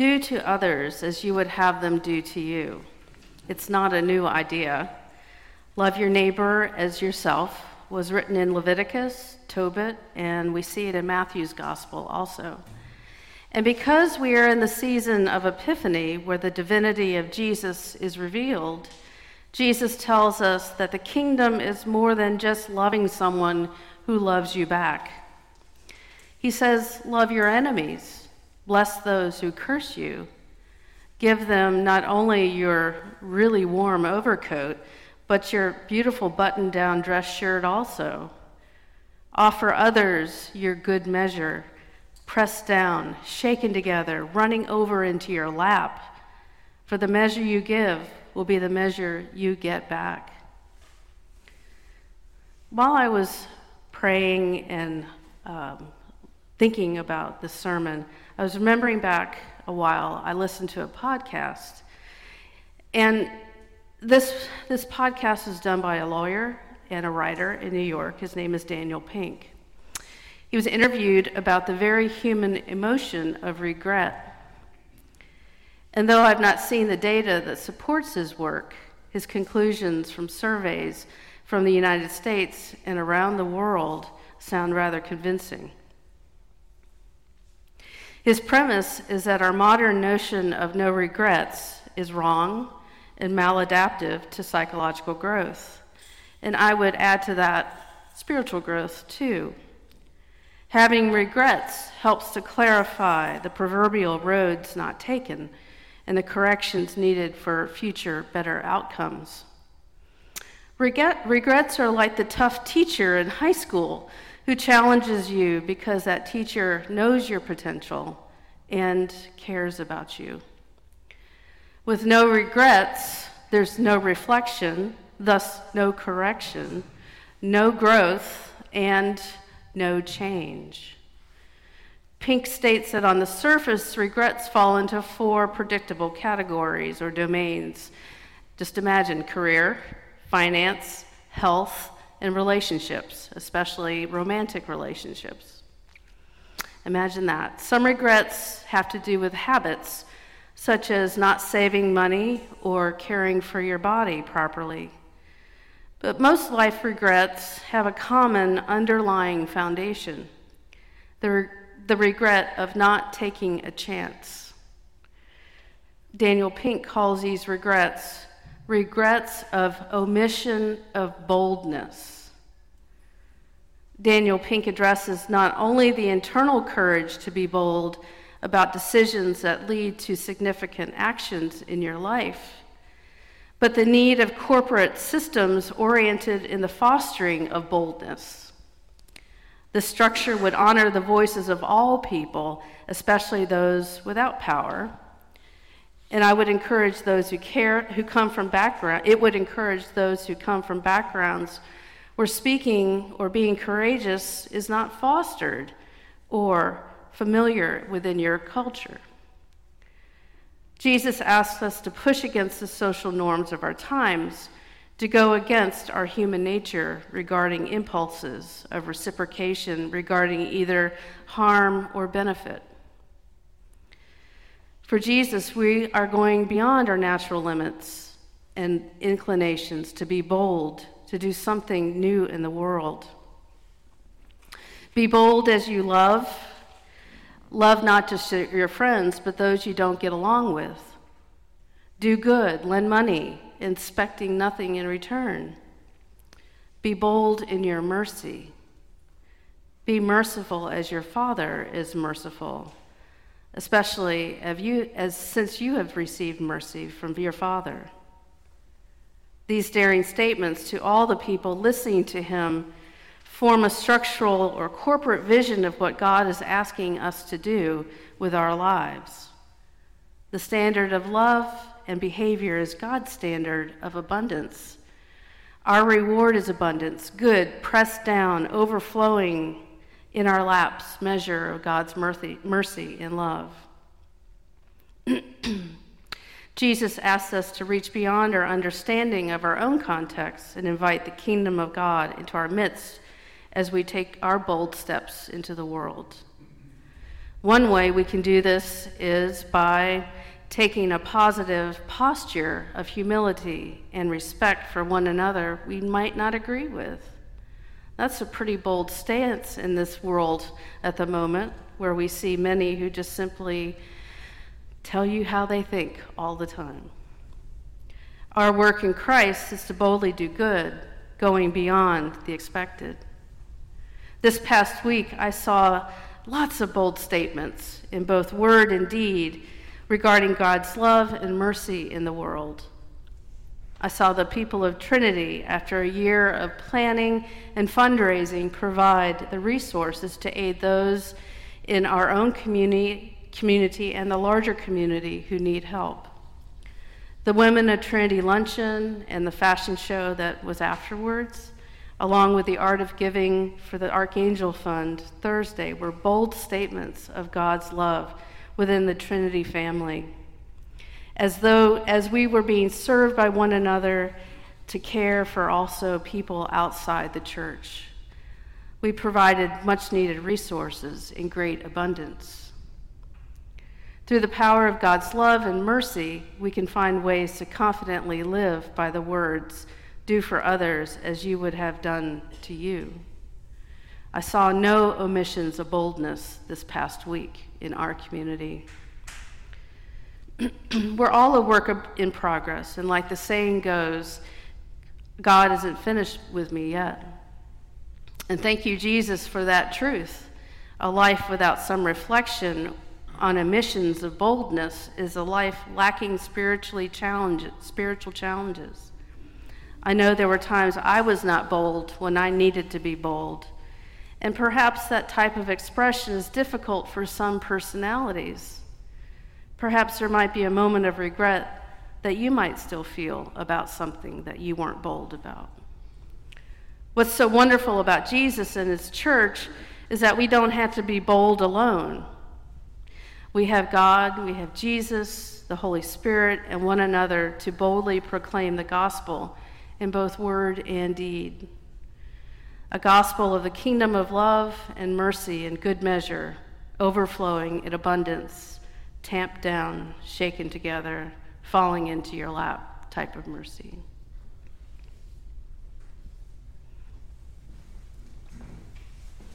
Do to others as you would have them do to you. It's not a new idea. Love your neighbor as yourself was written in Leviticus, Tobit, and we see it in Matthew's gospel also. And because we are in the season of Epiphany, where the divinity of Jesus is revealed, Jesus tells us that the kingdom is more than just loving someone who loves you back. He says, Love your enemies, bless those who curse you, give them not only your really warm overcoat, but your beautiful button down dress shirt also. Offer others your good measure, pressed down, shaken together, running over into your lap. For the measure you give will be the measure you get back. While I was praying and um, thinking about this sermon, I was remembering back a while, I listened to a podcast. And this, this podcast is done by a lawyer and a writer in New York. His name is Daniel Pink. He was interviewed about the very human emotion of regret. And though I've not seen the data that supports his work, his conclusions from surveys from the United States and around the world sound rather convincing. His premise is that our modern notion of no regrets is wrong and maladaptive to psychological growth. And I would add to that spiritual growth too. Having regrets helps to clarify the proverbial roads not taken and the corrections needed for future better outcomes. Regret, regrets are like the tough teacher in high school who challenges you because that teacher knows your potential and cares about you. With no regrets, there's no reflection, thus, no correction, no growth, and no change. Pink states that on the surface, regrets fall into four predictable categories or domains. Just imagine career, finance, health, and relationships, especially romantic relationships. Imagine that. Some regrets have to do with habits such as not saving money or caring for your body properly. But most life regrets have a common underlying foundation the, the regret of not taking a chance. Daniel Pink calls these regrets regrets of omission of boldness. Daniel Pink addresses not only the internal courage to be bold about decisions that lead to significant actions in your life, but the need of corporate systems oriented in the fostering of boldness. The structure would honor the voices of all people, especially those without power. And I would encourage those who care, who come from background, it would encourage those who come from backgrounds where speaking or being courageous is not fostered or familiar within your culture. Jesus asks us to push against the social norms of our times, to go against our human nature regarding impulses of reciprocation regarding either harm or benefit. For Jesus, we are going beyond our natural limits and inclinations to be bold, to do something new in the world. Be bold as you love, Love not just your friends, but those you don't get along with. Do good, lend money, expecting nothing in return. Be bold in your mercy. Be merciful as your Father is merciful, especially you, as, since you have received mercy from your Father. These daring statements to all the people listening to him form a structural or corporate vision of what God is asking us to do with our lives. The standard of love and behavior is God's standard of abundance. Our reward is abundance, good, pressed down, overflowing in our laps, measure of God's mercy, mercy and love. Jesus asks us to reach beyond our understanding of our own context and invite the kingdom of God into our midst as we take our bold steps into the world. One way we can do this is by taking a positive posture of humility and respect for one another we might not agree with. That's a pretty bold stance in this world at the moment, where we see many who just simply tell you how they think all the time. Our work in Christ is to boldly do good, going beyond the expected. This past week, I saw lots of bold statements in both word and deed regarding God's love and mercy in the world. I saw the people of Trinity, after a year of planning and fundraising, provide the resources to aid those in our own community, community and the larger community who need help. The Women of Trinity luncheon and the fashion show that was afterwards, along with the Art of Giving for the Archangel Fund Thursday, were bold statements of God's love within the Trinity family. As though, as we were being served by one another to care for also people outside the church, we provided much needed resources in great abundance. Through the power of God's love and mercy, we can find ways to confidently live by the words, Do for others as you would have done to you. I saw no omissions of boldness this past week in our community. We're all a work in progress, and like the saying goes, God isn't finished with me yet. And thank you, Jesus, for that truth. A life without some reflection on emissions of boldness is a life lacking spiritually challenge, spiritual challenges. I know there were times I was not bold when I needed to be bold. And perhaps that type of expression is difficult for some personalities. Perhaps there might be a moment of regret that you might still feel about something that you weren't bold about. What's so wonderful about Jesus and his church is that we don't have to be bold alone. We have God, we have Jesus, the Holy Spirit, and one another to boldly proclaim the gospel in both word and deed a gospel of the kingdom of love and mercy and good measure, overflowing in abundance, tamped down, shaken together, falling into your lap type of mercy.